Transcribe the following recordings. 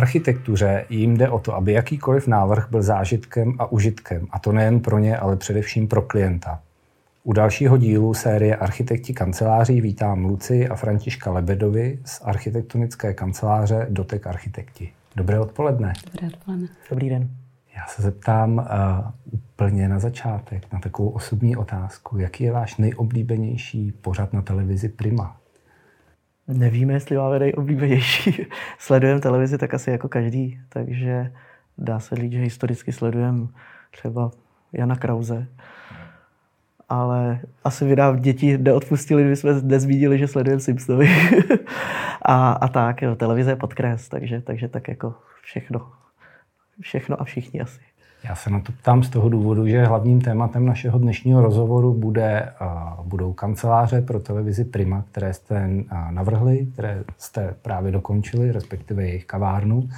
architektuře jim jde o to, aby jakýkoliv návrh byl zážitkem a užitkem. A to nejen pro ně, ale především pro klienta. U dalšího dílu série Architekti kanceláří vítám Luci a Františka Lebedovi z architektonické kanceláře Dotek Architekti. Dobré odpoledne. Dobré odpoledne. Dobrý den. Já se zeptám uh, úplně na začátek na takovou osobní otázku. Jaký je váš nejoblíbenější pořad na televizi Prima? Nevíme, jestli máme nejoblíbenější. Sledujeme televizi tak asi jako každý, takže dá se říct, že historicky sledujeme třeba Jana Krause. Ale asi by nám děti neodpustili, kdyby jsme nezmínili, že sledujeme Simpsonovi. a, a tak, jo, televize je podkres, takže, takže tak jako všechno. Všechno a všichni asi. Já se na to ptám z toho důvodu, že hlavním tématem našeho dnešního rozhovoru bude, budou kanceláře pro televizi Prima, které jste navrhli, které jste právě dokončili, respektive jejich kavárnu.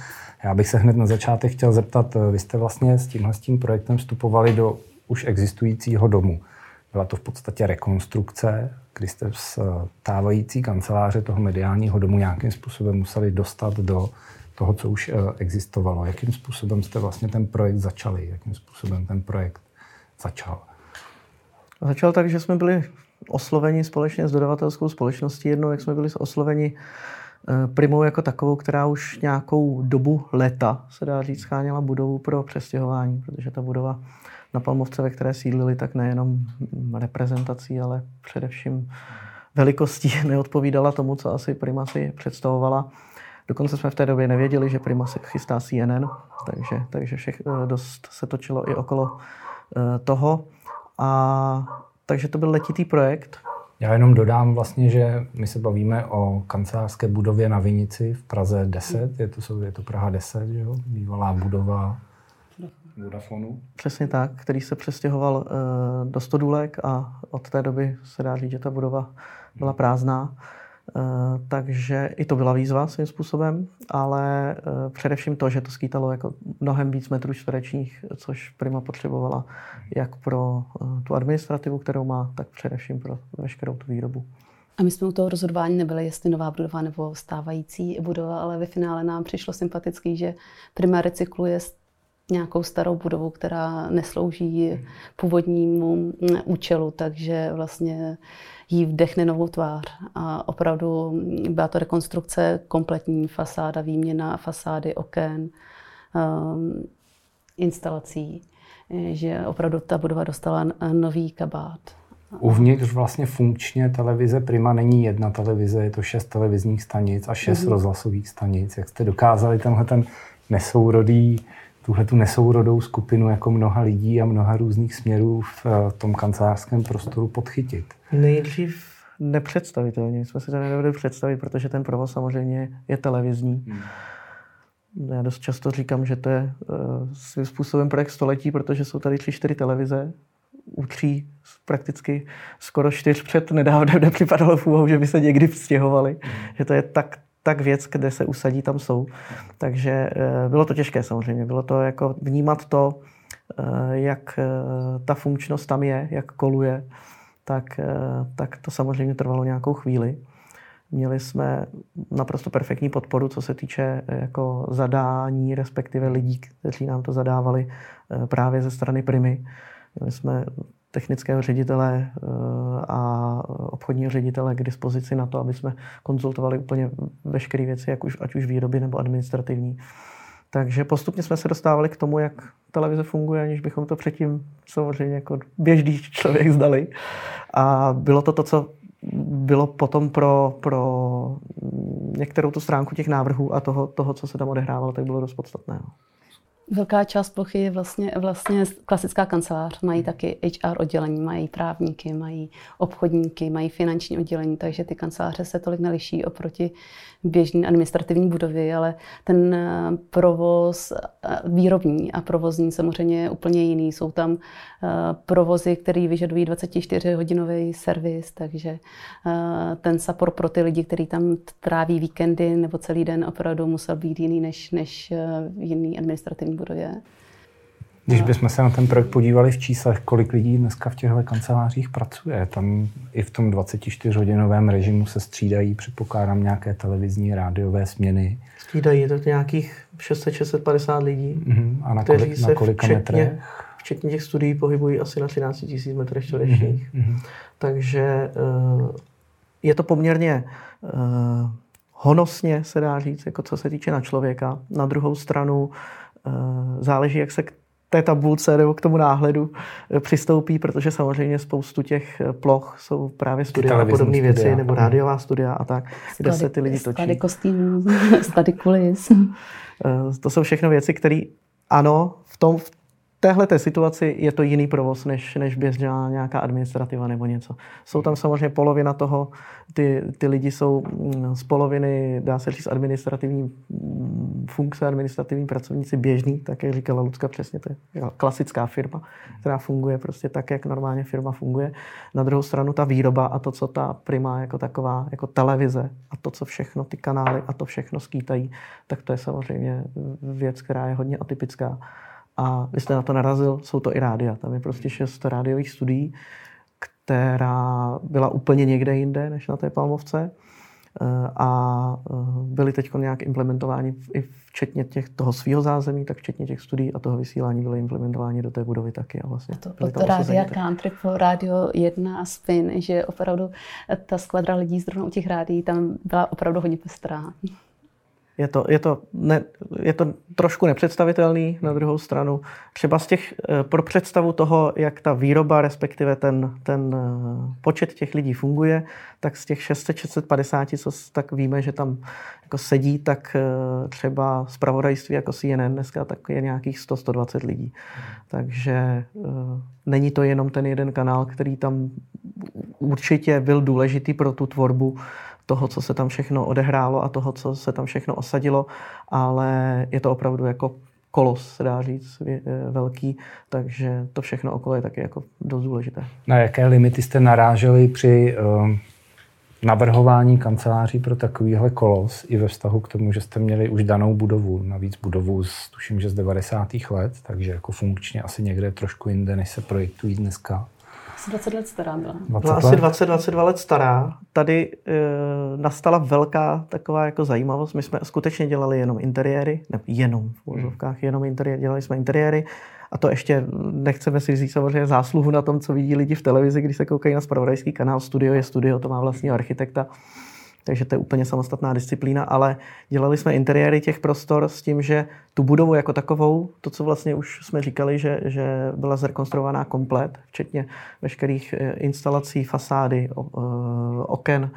Já bych se hned na začátek chtěl zeptat, vy jste vlastně s tímhle s tím projektem vstupovali do už existujícího domu. Byla to v podstatě rekonstrukce, kdy jste z távající kanceláře toho mediálního domu nějakým způsobem museli dostat do toho, co už eh, existovalo. Jakým způsobem jste vlastně ten projekt začali? Jakým způsobem ten projekt začal? Začal tak, že jsme byli osloveni společně s dodavatelskou společností. Jednou, jak jsme byli osloveni eh, Primou jako takovou, která už nějakou dobu leta, se dá říct, scháněla budovu pro přestěhování, protože ta budova na Palmovce, ve které sídlili, tak nejenom reprezentací, ale především velikostí neodpovídala tomu, co asi Prima si představovala. Dokonce jsme v té době nevěděli, že Prima se chystá CNN, takže, takže všech, eh, dost se točilo i okolo eh, toho. A takže to byl letitý projekt. Já jenom dodám vlastně, že my se bavíme o kancelářské budově na Vinici v Praze 10, je to, je to Praha 10, že jo? bývalá budova Vodafonu. Přesně tak, který se přestěhoval uh, do Stodůlek a od té doby se dá říct, že ta budova byla prázdná. Eh, takže i to byla výzva svým způsobem, ale eh, především to, že to skýtalo jako mnohem víc metrů čtverečních, což Prima potřebovala jak pro eh, tu administrativu, kterou má, tak především pro veškerou tu výrobu. A my jsme u toho rozhodování nebyli, jestli nová budova nebo stávající budova, ale ve finále nám přišlo sympatický, že Prima recykluje nějakou starou budovu, která neslouží původnímu mm, účelu, takže vlastně jí vdechne novou tvář. A opravdu byla to rekonstrukce kompletní fasáda, výměna fasády, oken, um, instalací, že opravdu ta budova dostala nový kabát. Uvnitř vlastně funkčně televize Prima není jedna televize, je to šest televizních stanic a šest mm-hmm. rozhlasových stanic. Jak jste dokázali tenhle ten nesourodý tuhle tu nesourodou skupinu jako mnoha lidí a mnoha různých směrů v eh, tom kancelářském prostoru podchytit? Nejdřív nepředstavitelně. My jsme si to nedovedli představit, protože ten provoz samozřejmě je televizní. Hmm. Já dost často říkám, že to je uh, svým způsobem projekt století, protože jsou tady tři, čtyři televize. U tří prakticky skoro čtyř před nedávnem nepřipadalo v úvahu, že by se někdy vztěhovali. Hmm. Že to je tak tak věc, kde se usadí, tam jsou. Takže eh, bylo to těžké samozřejmě. Bylo to jako vnímat to, eh, jak eh, ta funkčnost tam je, jak koluje, tak, tak to samozřejmě trvalo nějakou chvíli. Měli jsme naprosto perfektní podporu, co se týče jako zadání, respektive lidí, kteří nám to zadávali právě ze strany Primy. Měli jsme technického ředitele eh, a obchodního ředitele k dispozici na to, aby jsme konzultovali úplně veškeré věci, jak už, ať už výroby nebo administrativní. Takže postupně jsme se dostávali k tomu, jak televize funguje, aniž bychom to předtím samozřejmě jako běžný člověk zdali. A bylo to to, co bylo potom pro, pro některou tu stránku těch návrhů a toho, toho, co se tam odehrávalo, tak bylo dost podstatné. Velká část plochy je vlastně, vlastně klasická kancelář. Mají hmm. taky HR oddělení, mají právníky, mají obchodníky, mají finanční oddělení, takže ty kanceláře se tolik neliší oproti běžné administrativní budovy, ale ten eh, provoz eh, výrobní a provozní samozřejmě je úplně jiný. Jsou tam eh, provozy, které vyžadují 24-hodinový servis, takže ten support pro ty lidi, kteří tam tráví víkendy nebo celý den, opravdu musel být jiný než, než v jiný administrativní budově. Když bychom se na ten projekt podívali v číslech, kolik lidí dneska v těchto kancelářích pracuje, tam i v tom 24-hodinovém režimu se střídají, předpokládám, nějaké televizní, rádiové směny. Střídají, je to nějakých 600-650 lidí, uh-huh. A na, kolik, na kolika včetně, metrech? Včetně těch studií pohybují asi na 13 000 metrech čtverečních. Uh-huh. Takže uh, je to poměrně uh, honosně, se dá říct, jako co se týče na člověka. Na druhou stranu uh, záleží, jak se k té tabulce nebo k tomu náhledu přistoupí, protože samozřejmě spoustu těch ploch jsou právě studia a podobné věci, nebo rádiová studia a tak, kde se ty lidi točí. Sklady kostýmů, sklady kulis. to jsou všechno věci, které ano, v tom, v téhle té situaci je to jiný provoz, než, než běžná nějaká administrativa nebo něco. Jsou tam samozřejmě polovina toho, ty, ty lidi jsou mm, z poloviny, dá se říct, administrativní mm, funkce, administrativní pracovníci běžní, tak jak říkala Lucka přesně, to je klasická firma, která funguje prostě tak, jak normálně firma funguje. Na druhou stranu ta výroba a to, co ta prima jako taková, jako televize a to, co všechno ty kanály a to všechno skýtají, tak to je samozřejmě věc, která je hodně atypická a vy jste na to narazil, jsou to i rádia. Tam je prostě šest rádiových studií, která byla úplně někde jinde než na té Palmovce eh, a eh, byly teď nějak implementováni i včetně těch, toho svého zázemí, tak včetně těch studií a toho vysílání byly implementováni do té budovy taky. A vlastně to bylo to rádia country po rádio 1 a spin, že opravdu ta skladra lidí zrovna u těch rádií tam byla opravdu hodně pestrá. Je to, je, to ne, je to trošku nepředstavitelný na druhou stranu. Třeba z těch, eh, pro představu toho, jak ta výroba, respektive ten, ten eh, počet těch lidí funguje, tak z těch 600-650, co tak víme, že tam jako sedí, tak eh, třeba zpravodajství jako CNN dneska tak je nějakých 100-120 lidí. Takže není to jenom ten jeden kanál, který tam určitě byl důležitý pro tu tvorbu toho, co se tam všechno odehrálo a toho, co se tam všechno osadilo, ale je to opravdu jako kolos, se dá říct, eh, velký, takže to všechno okolo je taky jako dost důležité. Na jaké limity jste naráželi při uh, navrhování kanceláří pro takovýhle kolos i ve vztahu k tomu, že jste měli už danou budovu, navíc budovu z, tuším, že z 90. let, takže jako funkčně asi někde trošku jinde, než se projektují dneska. Asi 20 let stará byla. 20 byla asi 20-22 let stará. Tady e, nastala velká taková jako zajímavost. My jsme skutečně dělali jenom interiéry, ne jenom v úzovkách, jenom interiéry, dělali jsme interiéry. A to ještě nechceme si vzít samozřejmě zásluhu na tom, co vidí lidi v televizi, když se koukají na spravodajský kanál. Studio je studio, to má vlastního architekta takže to je úplně samostatná disciplína, ale dělali jsme interiéry těch prostor s tím, že tu budovu jako takovou, to, co vlastně už jsme říkali, že, že byla zrekonstruovaná komplet, včetně veškerých eh, instalací, fasády, eh, oken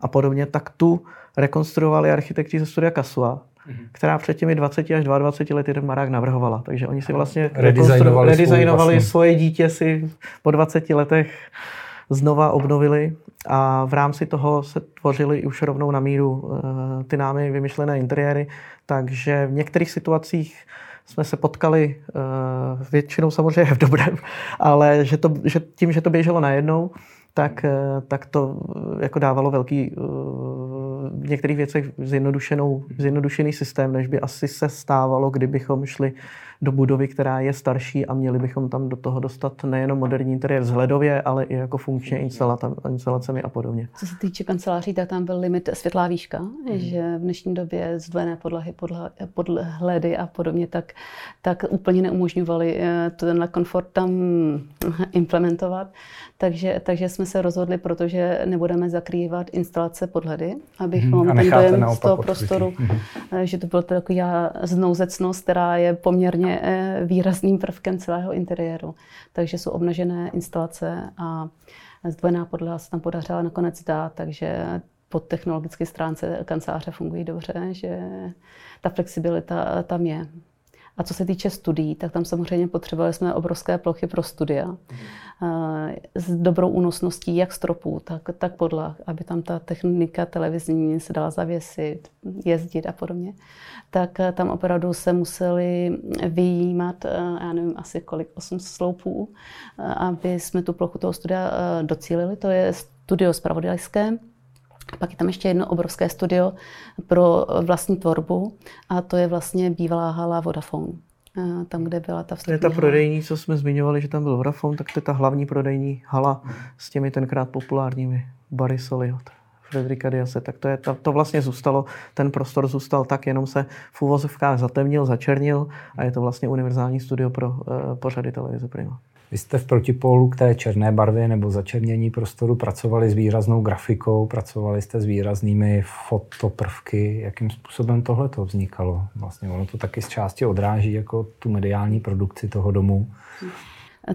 a podobně, tak tu rekonstruovali architekti ze studia Kasua, mhm. která před těmi 20 až 22 lety ten Marák navrhovala. Takže oni si vlastně redizajnovali vlastně. svoje dítě si po 20 letech znova obnovili a v rámci toho se tvořily už rovnou na míru eh, ty námi vymyšlené interiéry, takže v některých situacích jsme se potkali eh, většinou samozřejmě v dobrém, ale že to, že tím, že to běželo najednou, tak, eh, tak to jako dávalo velký v některých věcech zjednodušenou, zjednodušený systém, než by asi se stávalo, kdybychom šli do budovy, která je starší a měli bychom tam do toho dostat nejenom moderní interiér vzhledově, ale i jako funkčně instalacemi a podobně. Co se týče kanceláří, tak tam byl limit světlá výška, mm. že v dnešní době zdvojené podlahy, podla, podhledy a podobně, tak, tak úplně neumožňovali eh, tenhle komfort tam implementovat. Takže, takže jsme se rozhodli, protože nebudeme zakrývat instalace podhledy, abychom hmm, ten dojem z toho prostoru, hmm. že to byla taková znouzecnost, která je poměrně eh, výrazným prvkem celého interiéru. Takže jsou obnažené instalace a zdvojená podlaha se tam podařila nakonec dát, takže po technologické stránce kanceláře fungují dobře, že ta flexibilita tam je. A co se týče studií, tak tam samozřejmě potřebovali jsme obrovské plochy pro studia eh, s dobrou únosností jak stropů, tak, tak podlah, aby tam ta technika televizní se dala zavěsit, jezdit a podobně. Tak eh, tam opravdu se museli vyjímat, eh, já nevím, asi kolik, 8 sloupů, aby jsme tu plochu toho studia docílili. To je studio spravodajské, pak je tam ještě jedno obrovské studio pro vlastní tvorbu a to je vlastně bývalá hala Vodafone. tam, kde byla ta vstupní To je ta prodejní, co jsme zmiňovali, že tam byl Vodafone, tak to je ta hlavní prodejní hala s těmi tenkrát populárními Barry Soliot. Frederika Diase, tak to, je, to, to vlastně zůstalo, ten prostor zůstal tak, jenom se v úvozovkách zatemnil, začernil a je to vlastně univerzální studio pro uh, pořady televize Prima. Vy jste v protipólu k té černé barvě nebo začernění prostoru pracovali s výraznou grafikou, pracovali jste s výraznými fotoprvky. Jakým způsobem tohle to vznikalo? Vlastně ono to taky z části odráží jako tu mediální produkci toho domu.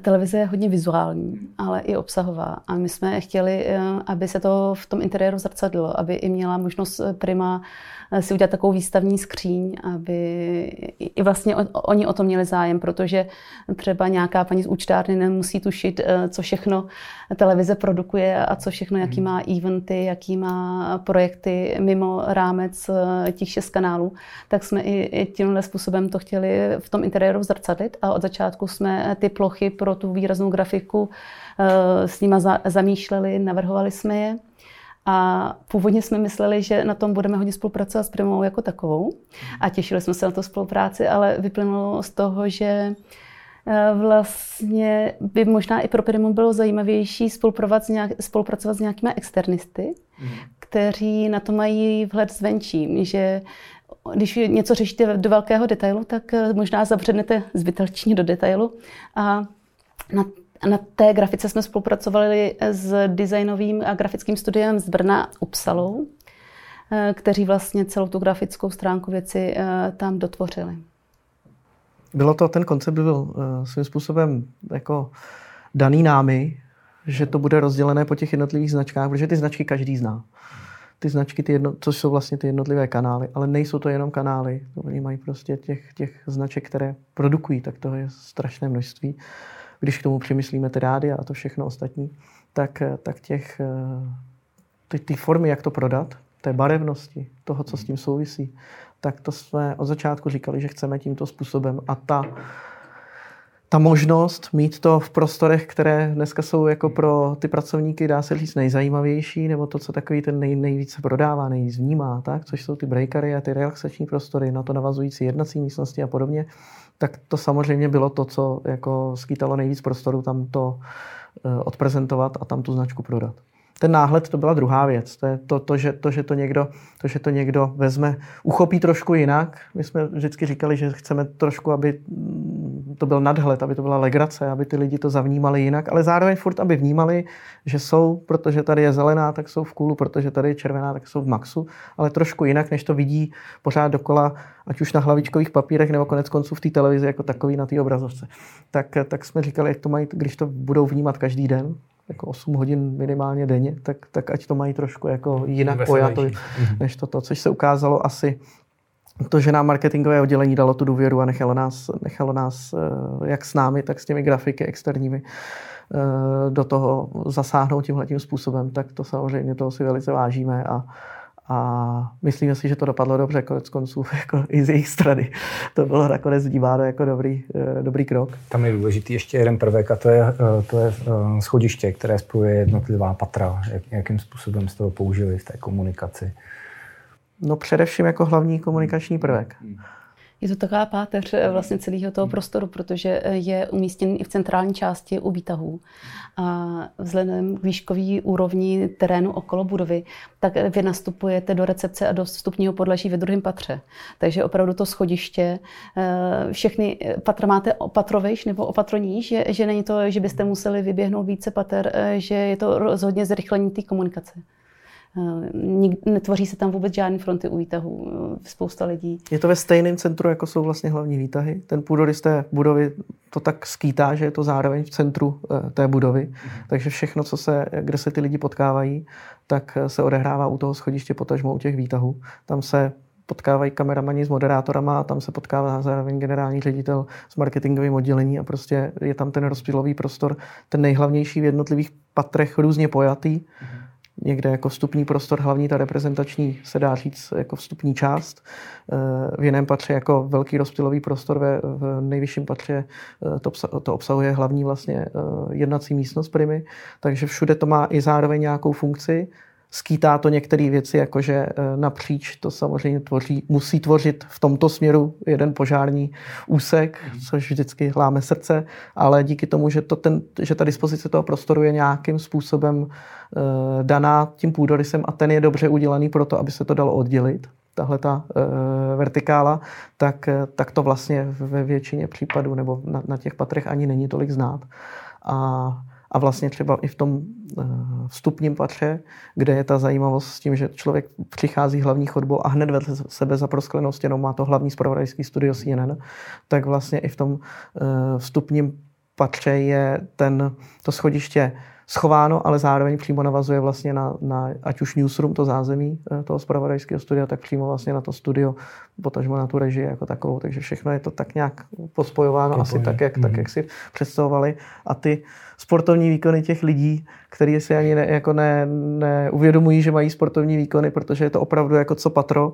Televize je hodně vizuální, ale i obsahová. A my jsme chtěli, eh, aby se to v tom interiéru zrcadlo, aby i měla možnost Prima Eh, si udělat takovou výstavní skříň, aby i vlastně oni o to měli zájem, protože třeba nějaká paní z účtárny nemusí tušit, eh, co všechno televize produkuje a co všechno, jaký hmm. má eventy, jaký má projekty mimo rámec eh, těch šest kanálů, tak jsme i tímhle způsobem to chtěli v tom interiéru zrcadlit a od začátku jsme ty plochy pro tu výraznou grafiku s nima zamýšleli, navrhovali jsme je. A původně jsme mysleli, že na tom budeme hodně spolupracovat s Primou jako takovou a těšili jsme se na to spolupráci, ale vyplynulo z toho, že eh, vlastně by možná i pro Primu bylo zajímavější spolupracovat s, nějak, spolupracovat s nějakými externisty, mm. kteří na to mají vhled zvenčí, že když něco řešíte do velkého detailu, tak eh, možná zabřednete zbytečně do detailu a na na té grafice jsme spolupracovali s designovým a grafickým studiem z Brna Upsalou, eh, kteří vlastně celou tu grafickou stránku věci eh, tam dotvořili. Bylo to, ten koncept byl eh, svým způsobem jako daný námi, že to bude rozdělené po těch jednotlivých značkách, protože ty značky každý zná. Ty značky, ty jedno, což jsou vlastně ty jednotlivé kanály, ale nejsou to jenom kanály. Oni mají prostě těch, těch značek, které produkují, tak toho je strašné množství když k tomu přemyslíme ty rády a to všechno ostatní, tak, tak těch, eh, ty, ty formy, jak to prodat, té barevnosti, toho, co s tím souvisí, tak to jsme od začátku říkali, že chceme tímto způsobem a ta, ta možnost mít to v prostorech, které dneska jsou jako pro ty pracovníky, dá se říct, nejzajímavější, nebo to, co takový ten nej, nejvíce prodává, nejvíc vnímá, tak? což jsou ty breakery a ty relaxační prostory, na to navazující jednací místnosti a podobně, tak to samozřejmě bylo to, co jako skýtalo nejvíc prostoru tam to eh, odprezentovat a tam tu značku prodat ten náhled to byla druhá věc. To je to, to, že, to, že to, někdo, to, že to někdo vezme, uchopí trošku jinak. My jsme vždycky říkali, že chceme trošku, aby to byl nadhled, aby to byla legrace, aby ty lidi to zavnímali jinak, ale zároveň furt, aby vnímali, že jsou, protože tady je zelená, tak jsou v kůlu, protože tady je červená, tak jsou v maxu, ale trošku jinak, než to vidí pořád dokola, ať už na hlavičkových papírech nebo konec konců v té televizi jako takový na té obrazovce. Tak, tak jsme říkali, jak to mají, když to budou vnímat každý den, jako 8 hodin minimálně denně, tak, tak ať to mají trošku jako jinak pojato, mhm. než toto, což se ukázalo asi to, že nám marketingové oddělení dalo tu důvěru a nechalo nás, nechalo nás eh, jak s námi, tak s těmi grafiky externími eh, do toho zasáhnout tímhle tím způsobem, tak to samozřejmě toho si velice vážíme a, a myslíme si, že to dopadlo dobře, konec konců jako i z jejich strany. To bylo nakonec vnímáno jako dobrý, eh, dobrý krok. Tam je důležitý ještě jeden prvek a to je, eh, to je eh, schodiště, které spojuje jednotlivá patra. Jak, jakým způsobem jste to použili v té komunikaci? No především jako hlavní komunikační prvek. Hmm. Je to taková páteř eh, vlastně celého toho prostoru, protože eh, je umístěn i v centrální části u výtahů. A vzhledem k výškový úrovni terénu okolo budovy, tak vy nastupujete do recepce a do vstupního podlaží ve druhém patře. Takže opravdu to schodiště, eh, všechny patra máte opatrovejš nebo opatroníž, že, že není to, že byste museli vyběhnout více pater, že je to rozhodně zrychlení té komunikace. Eh, netvoří se tam vůbec žádné fronty u výtahu. Eh, spousta lidí. Je to ve stejném centru, jako jsou vlastně hlavní výtahy. Ten půdorys té budovy to tak skýtá, že je to zároveň v centru eh, té budovy. Mhm. Takže všechno, co se, kde se ty lidi potkávají, tak se odehrává u toho schodiště, potažmo u těch výtahů. Tam se potkávají kameramani s moderátorama a tam se potkává zároveň generální ředitel s marketingovým oddělení a prostě je tam ten rozptýlový prostor, ten nejhlavnější v jednotlivých patrech různě pojatý. Mm-hmm někde jako vstupní prostor, hlavní ta reprezentační, se dá říct, jako vstupní část. Eh, v jiném patře jako velký rozptylový prostor, ve, v nejvyšším patře eh, to, to obsahuje hlavní vlastně eh, jednací místnost primy, takže všude to má i zároveň nějakou funkci. Skýtá to některé věci, jakože eh, napříč to samozřejmě tvoří, musí tvořit v tomto směru jeden požární úsek, mm. což vždycky hláme srdce, ale díky tomu, že, to ten, že ta dispozice toho prostoru je nějakým způsobem uh, daná tím půdorysem a ten je dobře udělaný pro to, aby se to dalo oddělit, tahle ta uh, vertikála, tak, tak to vlastně ve většině případů nebo na, na těch patrech ani není tolik znát. A a vlastně třeba i v tom eh, vstupním patře, kde je ta zajímavost s tím, že člověk přichází hlavní chodbou a hned vedle sebe za prosklenou stěnou má to hlavní zpravodajský studio CNN, tak vlastně i v tom eh, vstupním patře je ten, to schodiště schováno, ale zároveň přímo navazuje vlastně na, na ať už newsroom, to zázemí eh, toho zpravodajského studia, tak přímo vlastně na to studio, potažmo na tu režii jako takovou. Takže všechno je to tak nějak pospojováno asi tak jak, mm. tak, mhm. jak si představovali. A ty sportovní výkony těch lidí, kteří si ani ne, jako ne, neuvědomují, že mají sportovní výkony, protože je to opravdu jako co patro,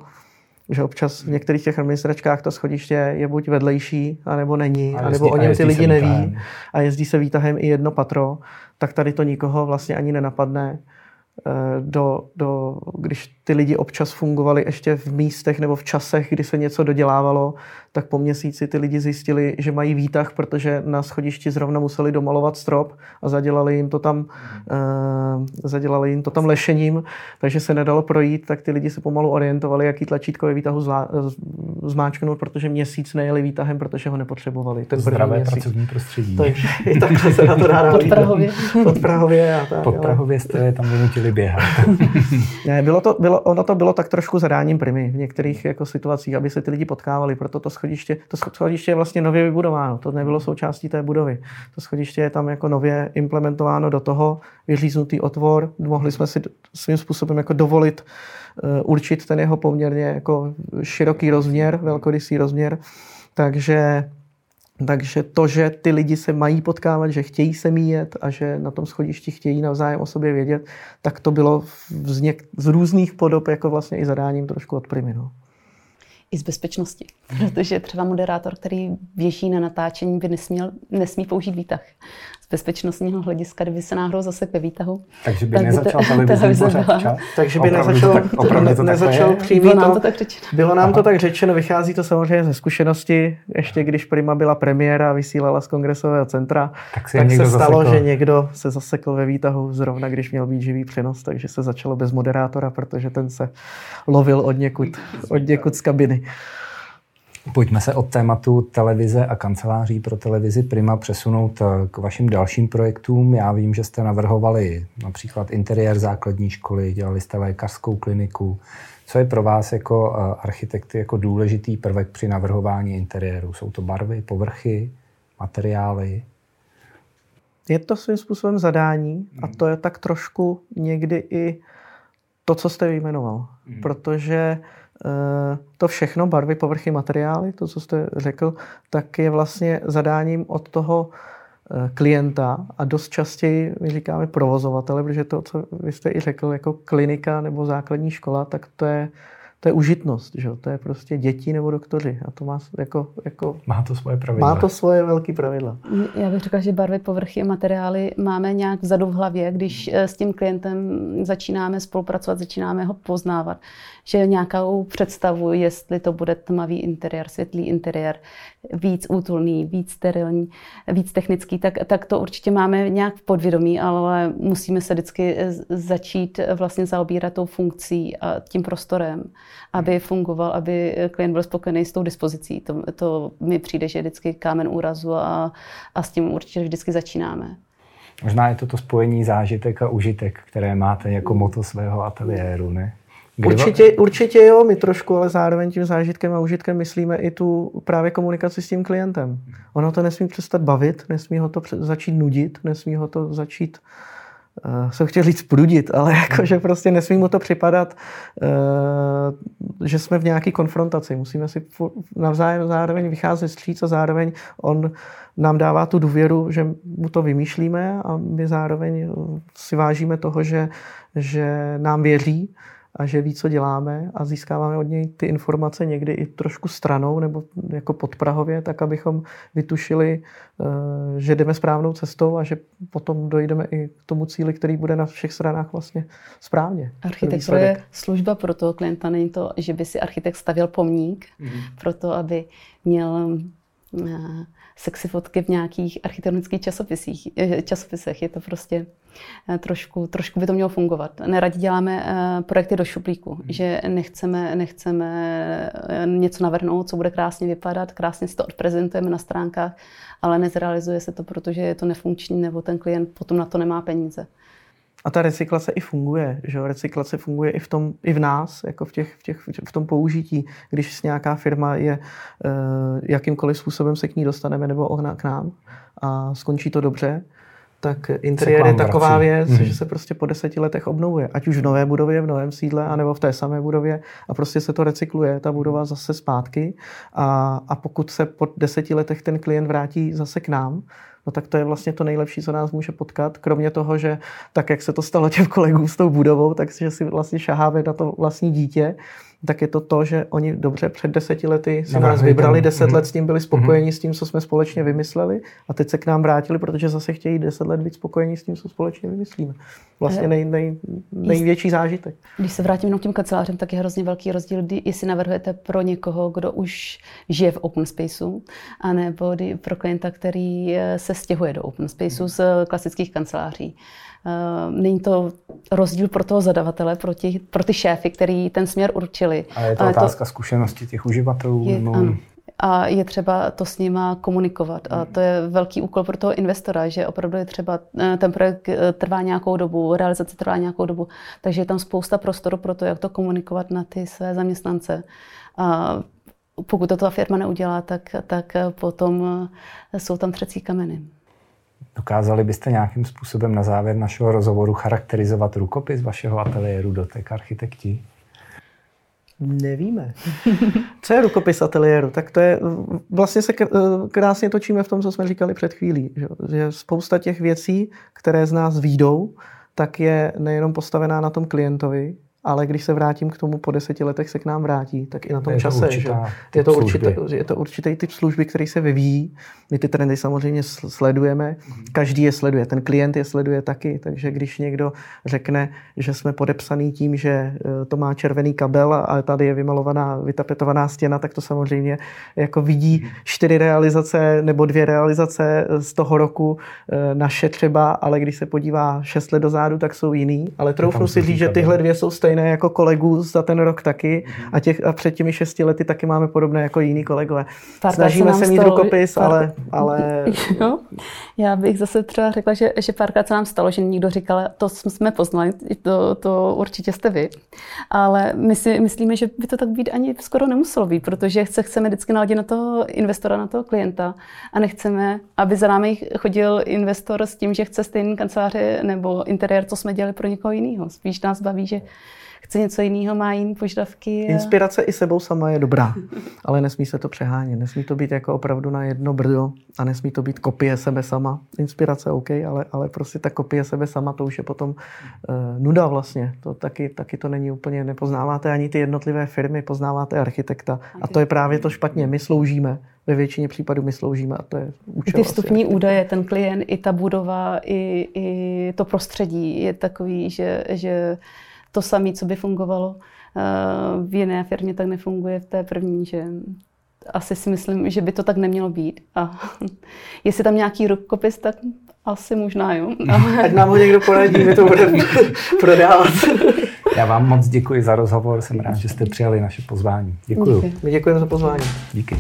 že občas v některých těch administračkách to schodiště je buď vedlejší, anebo není, a anebo o něm ty lidi neví a jezdí se výtahem i jedno patro, tak tady to nikoho vlastně ani nenapadne. Eh, do, do, když ty lidi občas fungovali ještě v místech nebo v časech, kdy se něco dodělávalo, tak po měsíci ty lidi zjistili, že mají výtah, protože na schodišti zrovna museli domalovat strop a zadělali jim to tam, mm. uh, zadělali jim to tam lešením, takže se nedalo projít, tak ty lidi se pomalu orientovali, jaký tlačítko je výtahu zlá, zmáčknout, protože měsíc nejeli výtahem, protože ho nepotřebovali. Ten Zdravé měsíc. pracovní prostředí. Takže i tak se na to dá Pod Prahově. Pod Prahově. A tak, Pod Prahově jste tam vynutili běhat. ne, bylo to, bylo, ono to bylo tak trošku zadáním primy v některých jako situacích, aby se ty lidi potkávali, proto to schodiště, to schodiště je vlastně nově vybudováno, to nebylo součástí té budovy. To schodiště je tam jako nově implementováno do toho, vyříznutý otvor, mohli jsme si svým způsobem jako dovolit uh, určit ten jeho poměrně jako široký rozměr, velkorysý rozměr, takže takže to, že ty lidi se mají potkávat, že chtějí se míjet a že na tom schodišti chtějí navzájem o sobě vědět, tak to bylo vzněk z různých podob jako vlastně i zadáním trošku od priminu i z bezpečnosti. Protože třeba moderátor, který běží na natáčení, by nesměl, nesmí použít výtah. Bezpečnostního hlediska, kdyby se náhodou zase ve výtahu. Takže by tak nezačal televizní pořád čas? Takže by nezačal, to tak, opravdu to nezačal přímý Bylo nám to, tak řečeno. Bylo nám Aha. to tak řečeno, vychází to samozřejmě ze zkušenosti. Ještě když Prima byla premiéra a vysílala z kongresového centra, tak, tak se stalo, zasekl. že někdo se zasekl ve výtahu zrovna, když měl být živý přenos, takže se začalo bez moderátora, protože ten se lovil od někud, od někud z kabiny. Pojďme se od tématu televize a kanceláří pro televizi Prima přesunout eh, k vašim dalším projektům. Já vím, že jste navrhovali například interiér základní školy, dělali jste lékařskou kliniku. Co je pro vás jako eh, architekty jako důležitý prvek při navrhování interiéru? Jsou to barvy, povrchy, materiály? Je to svým způsobem zadání a to je tak trošku někdy i to, co jste vyjmenoval. Hmm. Protože Eh, to všechno, barvy, povrchy, materiály, to, co jste řekl, tak je vlastně zadáním od toho eh, klienta a dost častěji my říkáme provozovatele, protože to, co vy jste i řekl, jako klinika nebo základní škola, tak to je to je užitnost, že? to je prostě děti nebo doktoři a to má jako, jako... Má to svoje pravidla. Má to svoje velké pravidla. Já bych řekla, že barvy, povrchy a materiály máme nějak vzadu v hlavě, když eh, s tím klientem začínáme spolupracovat, začínáme ho poznávat, že nějakou představu, jestli to bude tmavý interiér, světlý interiér, víc útulný, víc sterilní, víc technický, tak, tak to určitě máme nějak v podvědomí, ale musíme se vždycky eh, začít vlastně zaobírat tou funkcí a tím prostorem aby fungoval, aby klient byl spokojený s tou dispozicí. To, to mi přijde, že je vždycky kámen úrazu a, a s tím určitě vždycky začínáme. Možná je to to spojení zážitek a užitek, které máte jako moto svého ateliéru, ne? Kdy určitě, určitě jo, my trošku, ale zároveň tím zážitkem a užitkem myslíme i tu právě komunikaci s tím klientem. Ono to nesmí přestat bavit, nesmí ho to začít nudit, nesmí ho to začít uh, uh, jsem chtěl říct prudit, ale jako, že prostě nesmí mu to připadat, uh, že jsme v nějaké konfrontaci. Musíme si navzájem zároveň vycházet stříc a zároveň on nám dává tu důvěru, že mu to vymýšlíme a my zároveň si vážíme toho, že, že nám věří a že ví, co děláme a získáváme od něj ty informace někdy i trošku stranou nebo jako podprahově, tak abychom vytušili, eh, že jdeme správnou cestou a že potom dojdeme i k tomu cíli, který bude na všech stranách vlastně správně. Architektura je služba pro toho klienta, není to, že by si architekt stavěl pomník mm-hmm. pro to, aby měl sexy fotky v nějakých architektonických časopisích, eh, časopisech. Je to prostě eh, trošku, trošku by to mělo fungovat. Neradi děláme eh, projekty do šuplíku, hmm. že nechceme, nechceme něco navrhnout, co bude krásně vypadat, krásně si to odprezentujeme na stránkách, ale nezrealizuje se to, protože je to nefunkční nebo ten klient potom na to nemá peníze. A ta recyklace i funguje, že Recyklace funguje i v, tom, i v nás, jako v, těch, v, těch, v tom použití. Když nějaká firma je, uh, jakýmkoliv způsobem se k ní dostaneme nebo ona k nám a skončí to dobře, tak interiér je taková vrací. věc, mm-hmm. že se prostě po deseti letech obnovuje. Ať už v nové budově, v novém sídle, anebo v té samé budově a prostě se to recykluje, ta budova zase zpátky a, a pokud se po deseti letech ten klient vrátí zase k nám, no tak to je vlastně to nejlepší, co nás může potkat. Kromě toho, že tak, jak se to stalo těm kolegům s tou budovou, tak že si vlastně šaháme na to vlastní dítě, tak je to to, že oni dobře před deseti lety si nás vybrali, deset mm. let s tím byli spokojeni mm. s tím, co jsme společně vymysleli a teď se k nám vrátili, protože zase chtějí deset let být spokojeni s tím, co společně vymyslíme. Vlastně nej, nej, největší zážitek. Když se vrátím k těm kancelářem, tak je hrozně velký rozdíl, kdy, jestli navrhujete pro někoho, kdo už žije v open spaceu, anebo pro klienta, který eh, se stěhuje do open spaceu z klasických kanceláří. Eh, není to rozdíl pro toho zadavatele, pro, ty, pro ty šéfy, který ten směr určili. A je to Ale otázka to, zkušenosti těch uživatelů? Je, no. ano. A je třeba to s nima komunikovat. A to je velký úkol pro toho investora, že opravdu je třeba, eh, ten projekt eh, trvá nějakou dobu, realizace trvá nějakou dobu, takže je tam spousta prostoru pro to, jak to komunikovat na ty své zaměstnance. A pokud to ta firma neudělá, tak, tak potom jsou tam třecí kameny. Dokázali byste nějakým způsobem na závěr našeho rozhovoru charakterizovat rukopis vašeho ateliéru Dotek architekti? Nevíme. Co je rukopis ateliéru? Tak to je, vlastně se krásně točíme v tom, co jsme říkali před chvílí. Že, spousta těch věcí, které z nás výjdou, tak je nejenom postavená na tom klientovi, ale když se vrátím k tomu, po deseti letech se k nám vrátí, tak i na tom je čase. To že? Je, to určitě, je to určitý typ služby, který se vyvíjí. My ty trendy samozřejmě sledujeme, každý je sleduje, ten klient je sleduje taky, takže když někdo řekne, že jsme podepsaný tím, že eh, to má červený kabel a tady je vymalovaná, vytapetovaná stěna, tak to samozřejmě jako vidí čtyři realizace nebo dvě realizace z toho roku eh, naše třeba, ale když se podívá šest let dozadu, tak jsou jiný. Ale troufnu si říct, že tyhle dvě jsou stejné stejné jako kolegů za ten rok taky mm-hmm. a, těch, a před těmi šesti lety taky máme podobné jako jiní kolegové. Párkrát Snažíme se, se mít rukopis, pár... ale... ale... Jo. Já bych zase třeba řekla, že, že párkrát se nám stalo, že někdo říkal, to jsme poznali, to, to určitě jste vy, ale my si myslíme, že by to tak být ani skoro nemuselo být, protože se chceme vždycky naladit na toho investora, na toho klienta a nechceme, aby za námi chodil investor s tím, že chce stejný kanceláře nebo interiér, co jsme dělali pro někoho jiného. Spíš nás baví, že chce něco jiného, má jiné požadavky. Inspirace i sebou sama je dobrá, ale nesmí se to přehánět. Nesmí to být jako opravdu na jedno brdo a nesmí to být kopie sebe sama. Inspirace OK, ale, ale prostě ta kopie sebe sama, to už je potom uh, nuda vlastně. To taky, taky to není úplně, nepoznáváte ani ty jednotlivé firmy, poznáváte architekta. A to je právě to špatně. My sloužíme ve většině případů my sloužíme a to je účel. Ty vstupní asi. údaje, ten klient, i ta budova, i, i to prostředí je takový, že, že to samé, co by fungovalo eh, v jiné firmě, tak nefunguje v té první, že asi si myslím, že by to tak nemělo být. A jestli tam nějaký rukopis, tak asi možná jo. Ať nám ho někdo poradí, my to budeme prodávat. Já vám moc děkuji za rozhovor, jsem rád, že jste přijali naše pozvání. Děkuji. My děkujeme za pozvání. Díky.